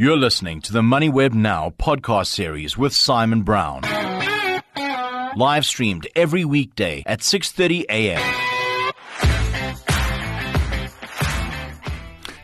You're listening to the MoneyWeb Now podcast series with Simon Brown. Live streamed every weekday at 6:30 a.m.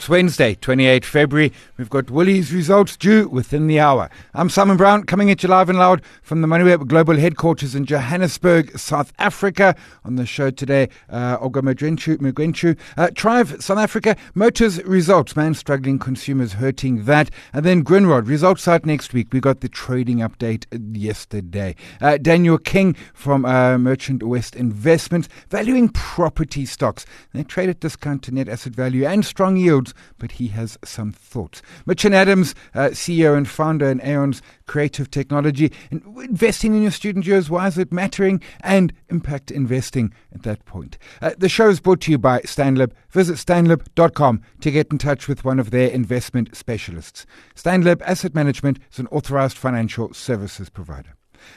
It's Wednesday, 28 February. We've got Woolies results due within the hour. I'm Simon Brown, coming at you live and loud from the MoneyWeb Global Headquarters in Johannesburg, South Africa. On the show today, uh, Odwa Magwentshu. Uh, Trive, South Africa, Motus results. Man, struggling consumers hurting that. And then Grindrod, results out next week. We got the trading update yesterday. Uh, Daniel King from uh, Merchant West Investments, valuing property stocks. They trade at discount to net asset value and strong yields but he has some thoughts. Mitchan Adams, uh, CEO and founder in Aions Creative Technology, and investing in your student years, why is it mattering, and impact investing at that point. Uh, the show is brought to you by Stanlib. Visit stanlib.com to get in touch with one of their investment specialists. Stanlib Asset Management is an authorized financial services provider.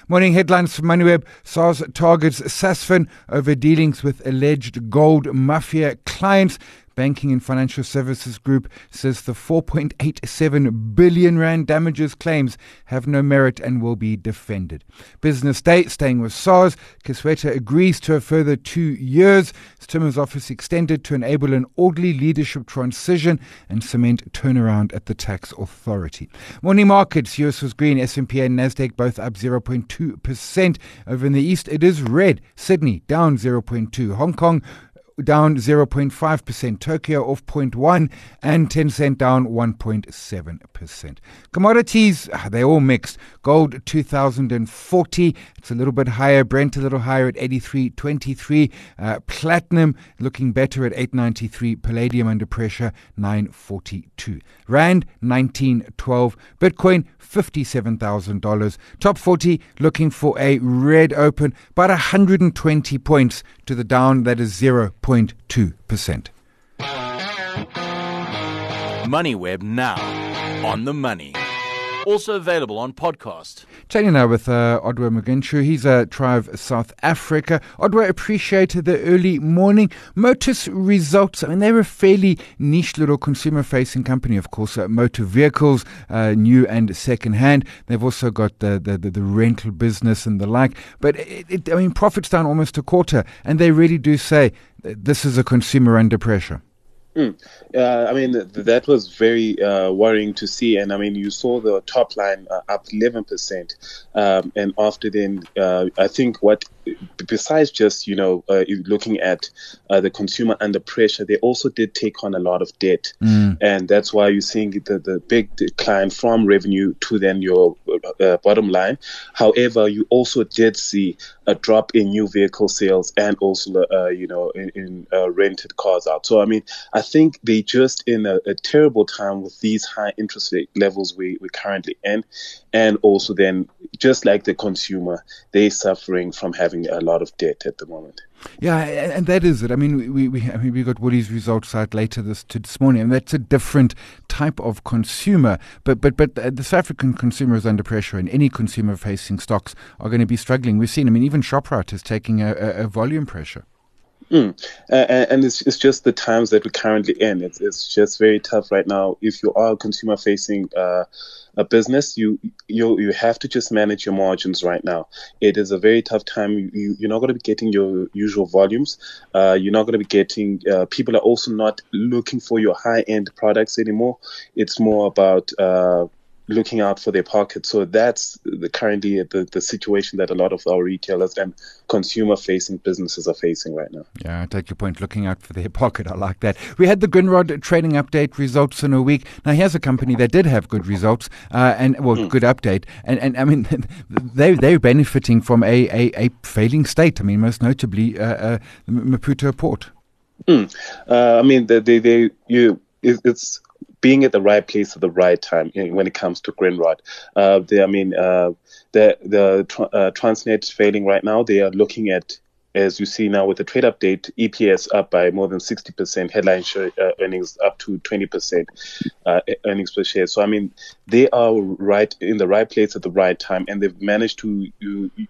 Morning headlines from MoneyWeb. SARS targets Sasfin over dealings with alleged gold mafia clients. Banking and Financial Services Group says the 4.87 billion rand damages claims have no merit and will be defended. Business Day, staying with SARS, Kieswetter agrees to a further two years. Timmer's office extended to enable an orderly leadership transition and cement turnaround at the tax authority. Morning markets, US was green, S&P and Nasdaq both up 0.2%. Over in the east, it is red. Sydney down 0.2. Hong Kong down 0.5%, Tokyo off 0.1, and Tencent down 1.7%. Commodities, ah, they're all mixed. Gold 2040, it's a little bit higher. Brent a little higher at 83.23. Uh, platinum looking better at 893. Palladium under pressure 942. Rand 1912. Bitcoin $57,000. Top 40 looking for a red open, about 120 points to the down, that is 0.2%. MoneyWeb now on the money. Also available on podcast. Chatting now with uh, Odwa. He's a Trive South Africa. Odwa appreciated the early morning. Motus results, I mean, they're a fairly niche little consumer facing company, of course. Uh, motor vehicles, uh, new and second hand. They've also got the, the, the, the, rental business and the like. But it, it, I mean, profits down almost a quarter. And they really do say this is a consumer under pressure. Mm. Uh, I mean, th- that was very uh, worrying to see. And I mean, you saw the top line uh, up 11%. Um, and after then, uh, I think what, besides just, you know, uh, looking at uh, the consumer under pressure, they also did take on a lot of debt. Mm. And that's why you're seeing the, the big decline from revenue to then your bottom line. However, you also did see a drop in new vehicle sales and also, you know, in, in rented cars out. So, I mean, I think they just in a, a, terrible time with these high interest rate levels we, we're currently in. And also then, just like the consumer, they're suffering from having a lot of debt at the moment. Yeah, and that is it. I mean, we we I mean, we got Woolies results out later this this morning, and that's a different type of consumer. But but but uh, the South African consumer is under pressure, and any consumer-facing stocks are going to be struggling. We've seen. I mean, even Shoprite is taking a, a, a volume pressure. Mm. And it's, it's just the times that we're currently in. It's, it's just very tough right now. If you are a consumer facing uh, a business, you you you have to just manage your margins right now. It is a very tough time. You, you are not going to be getting your usual volumes. Uh, you're not going to be getting. Uh, people are also not looking for your high end products anymore. It's more about uh, looking out for their pocket. So that's the, currently the, the situation that a lot of our retailers and consumer facing businesses are facing right now. Yeah, I take your point. Looking out for their pocket. I like that. We had the Grindrod trading update results in a week. Now, here's a company that did have good results uh, and, well, mm. good update. And, and I mean, they, they're benefiting from a, a, a failing state. I mean, most notably, uh, uh, Maputo Port. Mm. I mean, they, they, they you, it's being at the right place at the right time know, when it comes to Grindrod. Uh, they, I mean, uh, the the uh, Transnet failing right now. They are looking at as you see now with the trade update, EPS up by more than 60%, headline uh, earnings up to 20% uh, earnings per share. So, I mean, they are right in the right place at the right time, and they've managed to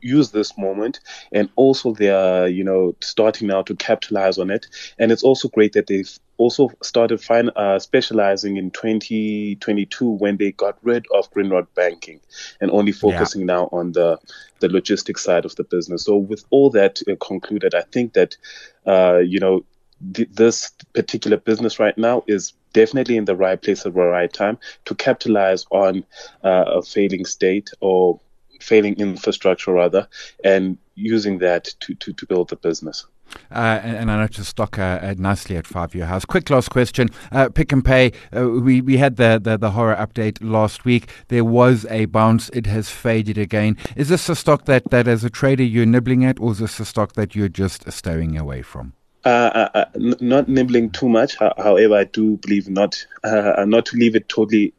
use this moment. And also, they are, you know, starting now to capitalize on it. And it's also great that they've also started fin- uh, specializing in 2022 when they got rid of Grindrod Banking and only focusing yeah. now on the the logistics side of the business. So with all that uh, concluded, I think that uh, you know th- this particular business right now is definitely in the right place at the right time to capitalize on uh, a failing state or failing infrastructure rather, and using that to, to, to build the business. Uh, and, and, I noticed stock uh, nicely at five year house. Quick last question. Uh, Pick n Pay, uh, we, we had the, the, the, horror update last week. There was a bounce. It has faded again. Is this a stock that, that as a trader you're nibbling at, or is this a stock that you're just stowing away from? Uh, uh, uh not nibbling too much. However, I do believe not not to leave it totally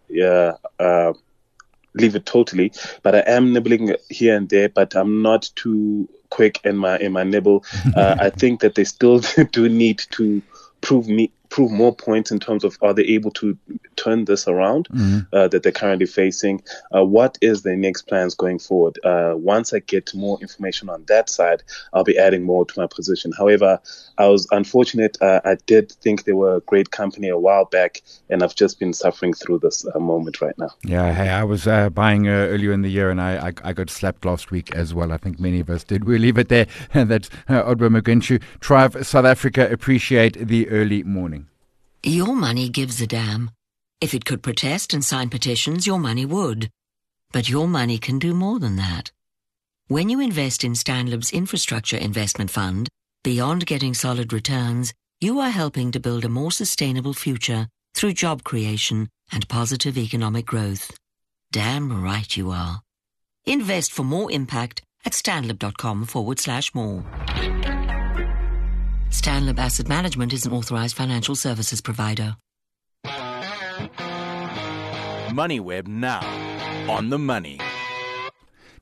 leave it totally. But I am nibbling here and there, but I'm not too quick in my in my nibble. Uh, I think that they still do need to prove me prove more points in terms of are they able to turn this around mm-hmm. uh, that they're currently facing? Uh, what is their next plans going forward? Uh, once I get more information on that side, I'll be adding more to my position. However, I was unfortunate. Uh, I did think they were a great company a while back, and I've just been suffering through this uh, moment right now. Yeah, hey, I was uh, buying earlier in the year, and I, I, I, got slapped last week as well. I think many of us did. We'll leave it there. That's uh, Odwa Magwentshu. Trive South Africa appreciate the early morning. Your money gives a damn. If it could protest and sign petitions, your money would. But your money can do more than that. When you invest in Stanlib's infrastructure investment fund, beyond getting solid returns, you are helping to build a more sustainable future through job creation and positive economic growth. Damn right you are. Invest for more impact at stanlib.com forward slash more. Stanlib Asset Management is an authorized financial services provider. MoneyWeb now on the money.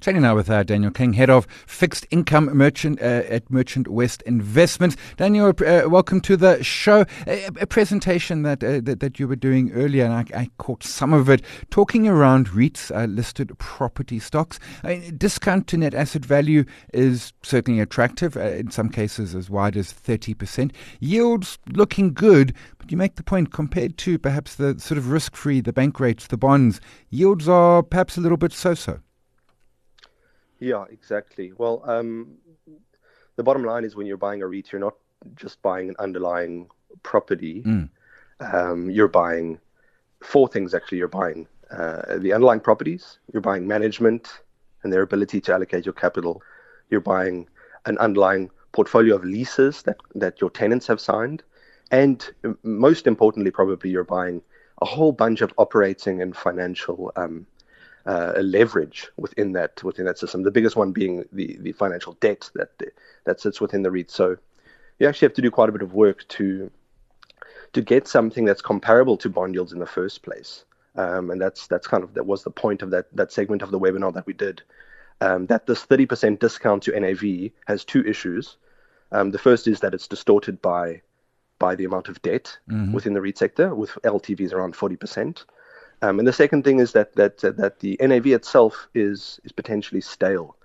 Chatting now with uh, Daniel King, head of fixed income merchant uh, at Merchant West Investments. Daniel, uh, welcome to the show. A, a presentation that, uh, that, that you were doing earlier, and I, I, caught some of it, talking around REITs, uh, listed property stocks. I mean, discount to net asset value is certainly attractive, uh, in some cases as wide as thirty percent. Yields looking good, but you make the point compared to perhaps the sort of risk-free, the bank rates, the bonds, yields are perhaps a little bit so-so. Yeah, exactly. Well, um, the bottom line is when you're buying a REIT, you're not just buying an underlying property. Mm. Um, you're buying four things actually. You're buying uh, the underlying properties, you're buying management and their ability to allocate your capital, you're buying an underlying portfolio of leases that, that your tenants have signed, and most importantly, probably you're buying a whole bunch of operating and financial um, uh, leverage within that within that system. The biggest one being the the financial debt that that sits within the REIT. So you actually have to do quite a bit of work to to get something that's comparable to bond yields in the first place. Um, and that's that's kind of that was the point of that that segment of the webinar that we did. Um, that this 30% discount to NAV has two issues. Um, the first is that it's distorted by by the amount of debt mm-hmm. within the REIT sector, with LTVs around 40%. Um, and the second thing is that that uh, that the NAV itself is is potentially stale,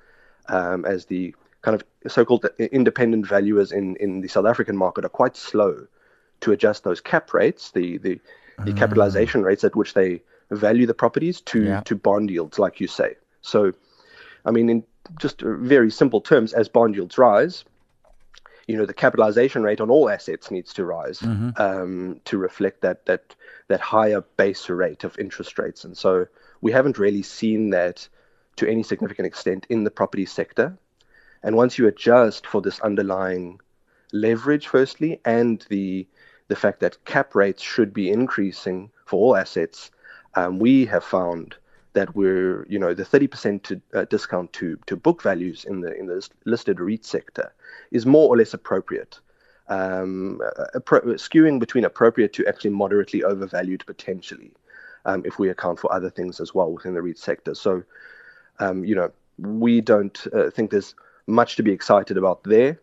um, as the kind of so-called independent valuers in, in the South African market are quite slow to adjust those cap rates, the the, the mm. capitalization rates at which they value the properties to yeah. to bond yields, like you say. So, I mean, in just very simple terms, as bond yields rise, you know the capitalization rate on all assets needs to rise mm-hmm. um, to reflect that that that higher base rate of interest rates, and so we haven't really seen that to any significant extent in the property sector. And once you adjust for this underlying leverage, firstly, and the the fact that cap rates should be increasing for all assets, um, we have found that we're, you know, the 30% to, uh, discount to, to book values in the in the listed REIT sector is more or less appropriate. Um, appro- skewing between appropriate to actually moderately overvalued potentially, um, if we account for other things as well within the REIT sector. So, um, you know, we don't uh, think there's much to be excited about there.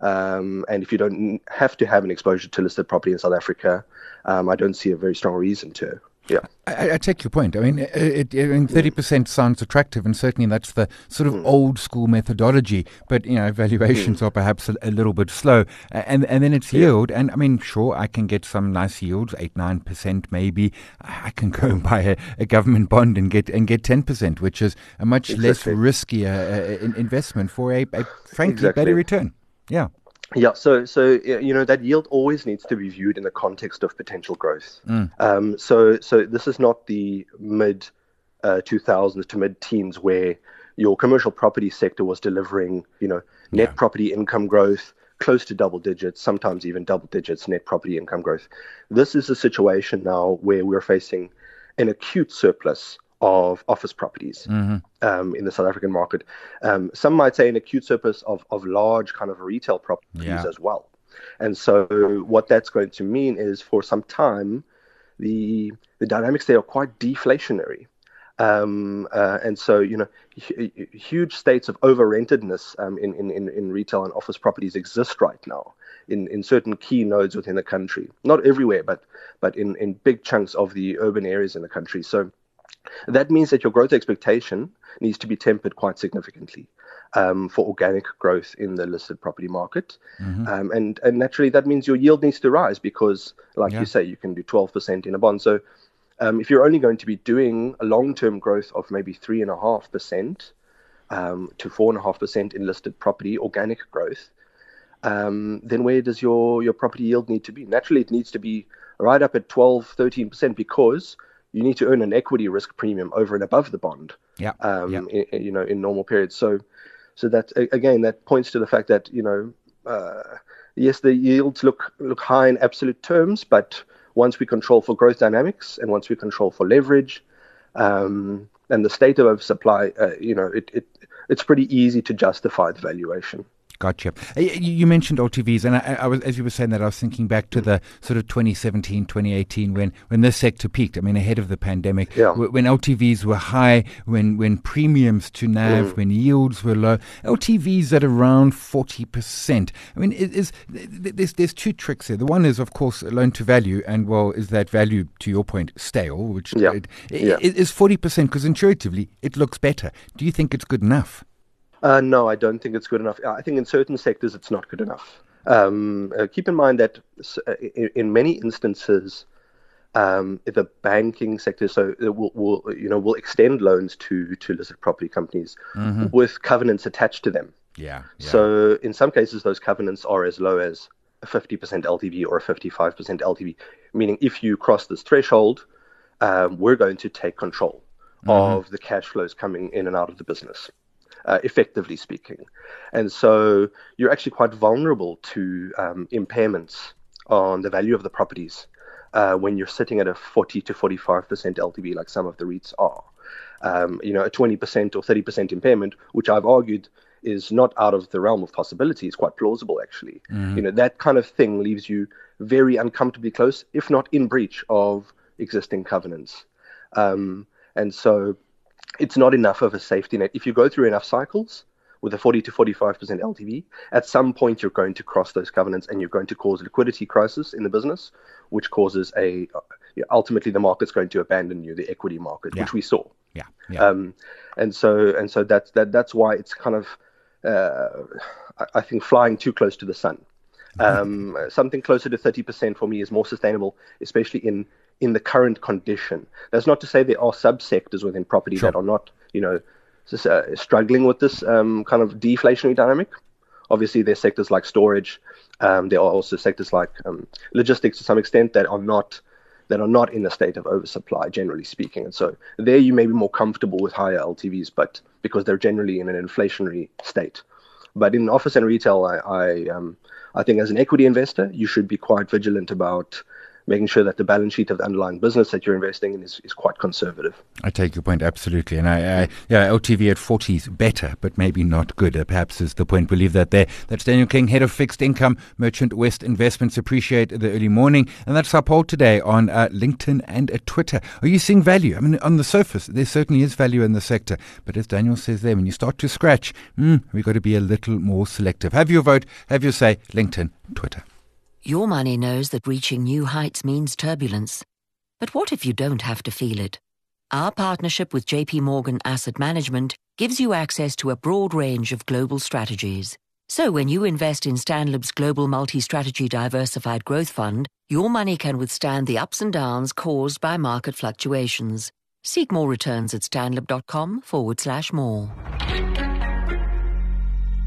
Um, and if you don't have to have an exposure to listed property in South Africa, um, I don't see a very strong reason to. Yeah, I, I, take your point. I mean, it, it, I mean, thirty percent sounds attractive, and certainly that's the sort of mm. old school methodology. But you know, valuations mm. are perhaps a, a, little bit slow, and and then it's yeah. yield. And I mean, sure, I can get some nice yields, eight nine percent maybe. I can go and buy a, a, government bond and get and get ten percent, which is a much exactly. less riskier uh, investment for a, a frankly exactly. better return. Yeah. Yeah, so so you know that yield always needs to be viewed in the context of potential growth. Mm. Um, so so this is not the mid uh, 2000s to mid teens where your commercial property sector was delivering you know net yeah. property income growth close to double digits, sometimes even double digits net property income growth. This is a situation now where we're facing an acute surplus of office properties mm-hmm. um, in the South African market. Um, some might say an acute surplus of, of large kind of retail properties yeah. as well. And so what that's going to mean is for some time, the the dynamics there are quite deflationary. Um, uh, and so, you know, huge states of over-rentedness um, in, in, in retail and office properties exist right now in, in certain key nodes within the country. Not everywhere, but but in, in big chunks of the urban areas in the country. So that means that your growth expectation needs to be tempered quite significantly um, for organic growth in the listed property market. Mm-hmm. Um, and, and naturally, that means your yield needs to rise because, like yeah. you say, you can do 12% in a bond. So um, if you're only going to be doing a long term growth of maybe 3.5% um, to 4.5% in listed property, organic growth, um, then where does your, your property yield need to be? Naturally, it needs to be right up at 12, 13% because you need to earn an equity risk premium over and above the bond. Yeah. Um, In, you know, in normal periods. So, so that again, that points to the fact that you know, uh, yes, the yields look look high in absolute terms, but once we control for growth dynamics and once we control for leverage, um, and the state of supply, uh, you know, it, it it's pretty easy to justify the valuation. Gotcha. You mentioned LTVs, and I, I, was, as you were saying that, I was thinking back to the sort of 2017, 2018, when, when this sector peaked. I mean, ahead of the pandemic, yeah. when LTVs were high, when when premiums to NAV, mm. when yields were low, LTVs at around 40%. I mean, is, there's, there's two tricks here. The one is, of course, loan to value, and well, is that value, to your point, stale, which yeah. It, yeah. is 40%, because intuitively it looks better. Do you think it's good enough? Uh, no, I don't think it's good enough. I think in certain sectors it's not good enough. Um, uh, keep in mind that uh, in, in many instances, um, the banking sector so will, will, you know will extend loans to to listed property companies mm-hmm. with covenants attached to them. Yeah, yeah, So in some cases, those covenants are as low as a 50% LTV or a 55% LTV, meaning if you cross this threshold, um, we're going to take control mm-hmm. of the cash flows coming in and out of the business uh, effectively speaking. And so you're actually quite vulnerable to um, impairments on the value of the properties uh, when you're sitting at a 40 to 45% LTV, like some of the REITs are. Um, you know, a 20% or 30% impairment, which I've argued is not out of the realm of possibility. It's quite plausible, actually. Mm-hmm. You know, that kind of thing leaves you very uncomfortably close, if not in breach of existing covenants. Um, and so it's not enough of a safety net. If you go through enough cycles with a 40 to 45% LTV, at some point you're going to cross those covenants and you're going to cause a liquidity crisis in the business, which causes a ultimately the market's going to abandon you, the equity market, yeah. which we saw. Yeah. yeah. Um, and so and so that's that that's why it's kind of uh, I, I think flying too close to the sun. Um, something closer to 30% for me is more sustainable, especially in in the current condition. That's not to say there are subsectors within property sure. that are not, you know, just, uh, struggling with this um, kind of deflationary dynamic. Obviously, there's sectors like storage. Um, there are also sectors like um, logistics to some extent that are not that are not in a state of oversupply, generally speaking. And so there you may be more comfortable with higher LTVs, but because they're generally in an inflationary state. But in office and retail, I I, um, I think as an equity investor, you should be quite vigilant about making sure that the balance sheet of the underlying business that you're investing in is, is quite conservative. I take your point absolutely, and I, I yeah, LTV at 40 is better, but maybe not good. Uh, perhaps is the point. We believe that there. That's Daniel King, head of fixed income, Merchant West Investments. Appreciate the early morning, and that's our poll today on uh, LinkedIn and uh, Twitter. Are you seeing value? I mean, on the surface, there certainly is value in the sector, but as Daniel says there, when you start to scratch, mm, we've got to be a little more selective. Have your vote. Have your say. LinkedIn, Twitter. Your money knows that reaching new heights means turbulence. But what if you don't have to feel it? Our partnership with JP Morgan Asset Management gives you access to a broad range of global strategies. So when you invest in Stanlib's Global Multi-Strategy Diversified Growth Fund, your money can withstand the ups and downs caused by market fluctuations. Seek more returns at stanlib.com forward slash more.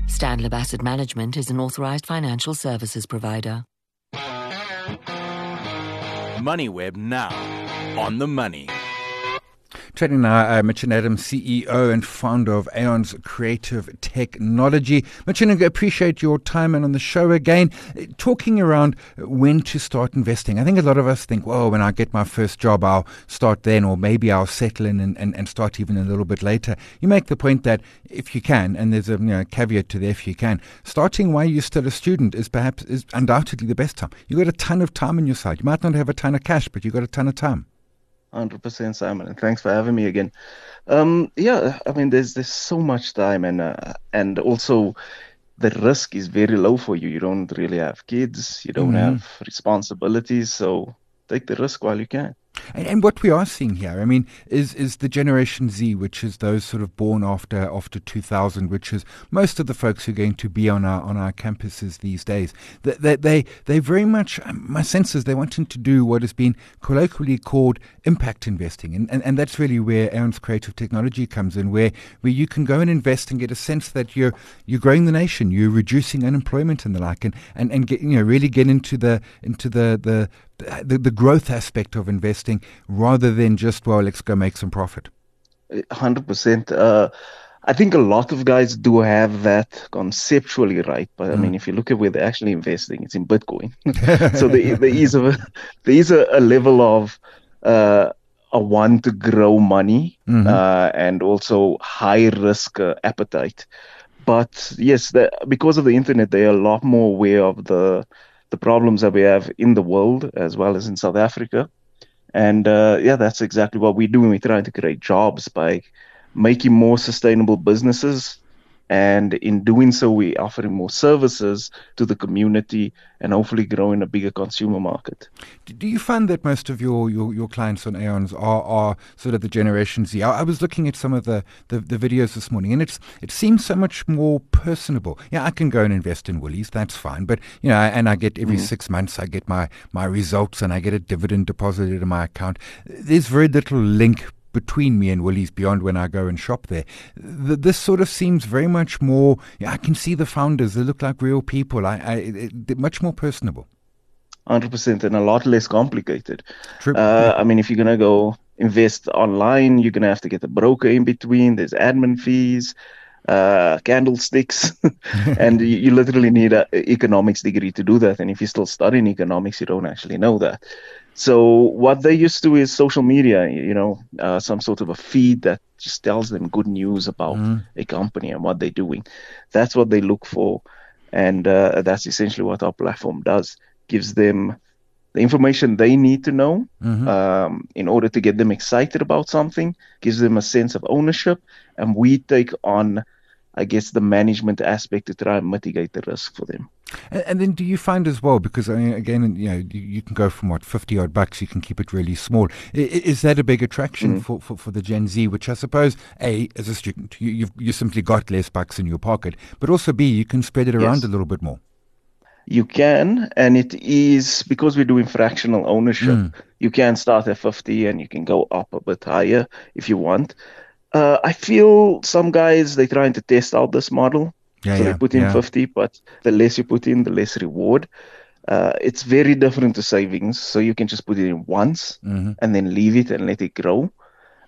Stanlib Asset Management is an authorized financial services provider. MoneyWeb now on the money. Chatting now, uh, Mitchan Adams, CEO and founder of Aions Creative Technology. Mitchan, I appreciate your time and on the show again. Talking around when to start investing. I think a lot of us think, well, when I get my first job, I'll start then, or maybe I'll settle in and, and, and start even a little bit later. You make the point that if you can, and there's a you know, caveat to the if you can, starting while you're still a student is perhaps is undoubtedly the best time. You've got a ton of time on your side. You might not have a ton of cash, but you've got a ton of time. Hundred percent, Simon, and thanks for having me again. Um, yeah, I mean, there's there's so much time, and uh, and also the risk is very low for you. You don't really have kids, you don't mm-hmm. have responsibilities, so take the risk while you can. And, and, what we are seeing here, I mean, is is the Generation Z, which is those sort of born after after 2000, which is most of the folks who are going to be on our on our campuses these days. They they they, they very much, um, my sense is, they're wanting to do what has been colloquially called impact investing, and and, and that's really where Aions creative technology comes in, where where you can go and invest and get a sense that you're you're growing the nation, you're reducing unemployment and the like, and and, and get you know really get into the into the the the, the growth aspect of investing rather than just, well, let's go make some profit? 100%. Uh, I think a lot of guys do have that conceptually right, but I mean, mm. if you look at where they're actually investing, it's in Bitcoin. so there, there is a there is a, a level of uh, a want to grow money mm-hmm. uh, and also high risk uh, appetite. But yes, the, because of the internet, they are a lot more aware of the the problems that we have in the world as well as in South Africa. And uh, yeah, that's exactly what we do. We're trying to create jobs by making more sustainable businesses and in doing so, we're offering more services to the community and hopefully growing a bigger consumer market. Do you find that most of your, your, your clients on Aions are, are sort of the Generation Z? I, I was looking at some of the, the, the, videos this morning and it's it seems so much more personable. Yeah, I can go and invest in Woolies, that's fine. But, you know, and I get every mm. six months, I get my, my results and I get a dividend deposited in my account. There's very little link between me and Woolies beyond when I go and shop there. this sort of seems very much more. Yeah, I can see the founders; they look like real people. I, I it, much more personable. Hundred percent, and a lot less complicated. True. Uh, I mean, if you're gonna go invest online, you're gonna have to get a broker in between. There's admin fees, uh, candlesticks, and you, you, literally need an economics degree to do that. And if you're still studying economics, you don't actually know that. So what they used to is social media, you know, uh, some sort of a feed that just tells them good news about mm. a company and what they're doing. That's what they look for, and uh, that's essentially what our platform does. Gives them the information they need to know mm-hmm. um, in order to get them excited about something. Gives them a sense of ownership, and we take on I guess, the management aspect to try and mitigate the risk for them. And, and then, do you find as well, because I mean, again, you know, you, you, can go from what fifty odd bucks, you can keep it really small. Is, is that a big attraction mm. for, for, for the Gen Z? Which I suppose, a as a student, you you've you simply got less bucks in your pocket, but also b you can spread it around yes. a little bit more. You can, and it is because we're doing fractional ownership. Mm. You can start at fifty, and you can go up a bit higher if you want. Uh, I feel some guys they're trying to test out this model. Yeah, so yeah, they put in yeah. 50, but the less you put in, the less reward. Uh, it's very different to savings. So you can just put it in once mm-hmm. and then leave it and let it grow.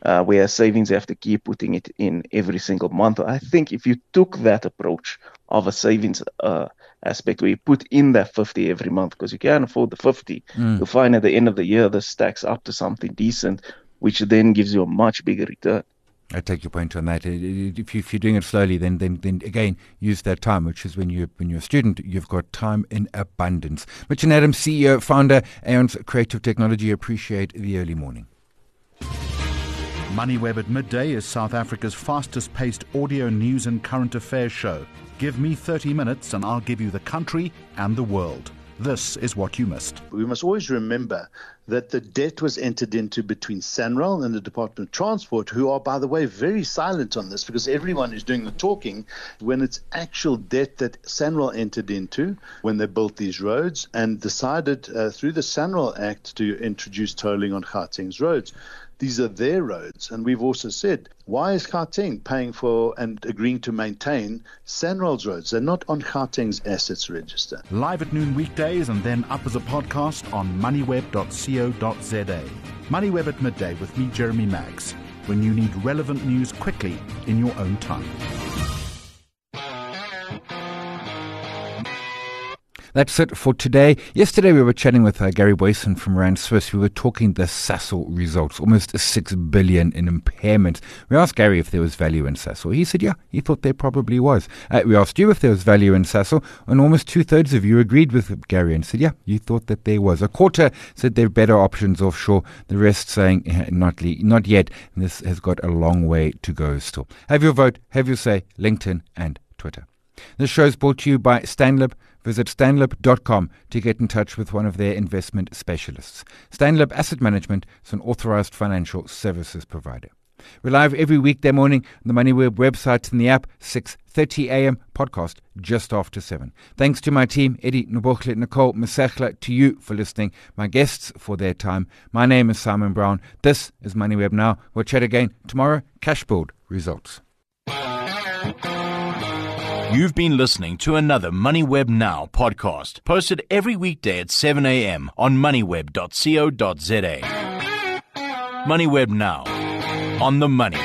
Uh, whereas savings, you have to keep putting it in every single month. I think if you took that approach of a savings uh, aspect where you put in that 50 every month because you can't afford the 50, mm. you'll find at the end of the year this stacks up to something decent, which then gives you a much bigger return. I take your point on that. Uh, uh, if, you, are doing it slowly, then, then then again use that time, which is when you when you're a student, you've got time in abundance. Mitchan Adams, CEO, founder, Aions Creative Technology. Appreciate the early morning. MoneyWeb at midday is South Africa's fastest paced audio news and current affairs show. Give me 30 minutes and I'll give you the country and the world. This is what you missed. We must always remember that the debt was entered into between SANRAL and the Department of Transport, who are, by the way, very silent on this because everyone is doing the talking when it's actual debt that SANRAL entered into when they built these roads and decided uh, through the SANRAL Act to introduce tolling on Gauteng's roads. These are their roads. And we've also said, why is Gauteng paying for and agreeing to maintain SANRAL's roads? They're not on Gauteng's assets register. Live at noon weekdays and then up as a podcast on moneyweb.co.za. Moneyweb at midday with me, Jeremy Maggs, when you need relevant news quickly in your own time. That's it for today. Yesterday we were chatting with uh, Gary Booysen from Rand Swiss. We were talking the Sasol results, almost six billion in impairment. We asked Gary if there was value in Sasol. He said, yeah, he thought there probably was. Uh, we asked you if there was value in Sasol, and almost two thirds of you agreed with Gary and said, yeah, you thought that there was. A quarter said there are better options offshore. The rest saying eh, not le- not yet. This has got a long way to go still. Have your vote. Have your say. LinkedIn and Twitter. This show is brought to you by Stanlib. Visit stanlib.com to get in touch with one of their investment specialists. Stanlib Asset Management is an authorized financial services provider. We're live every weekday morning on the MoneyWeb website and the app, 6.30 a.m. podcast just after 7. Thanks to my team, Eddie, Nubokle, Nicole, Masechla, to you for listening, my guests for their time. My name is Simon Brown. This is MoneyWeb Now. We'll chat again tomorrow. Cashbuild results. You've been listening to another MoneyWeb Now podcast, posted every weekday at 7 a.m. on moneyweb.co.za. MoneyWeb Now, on the money.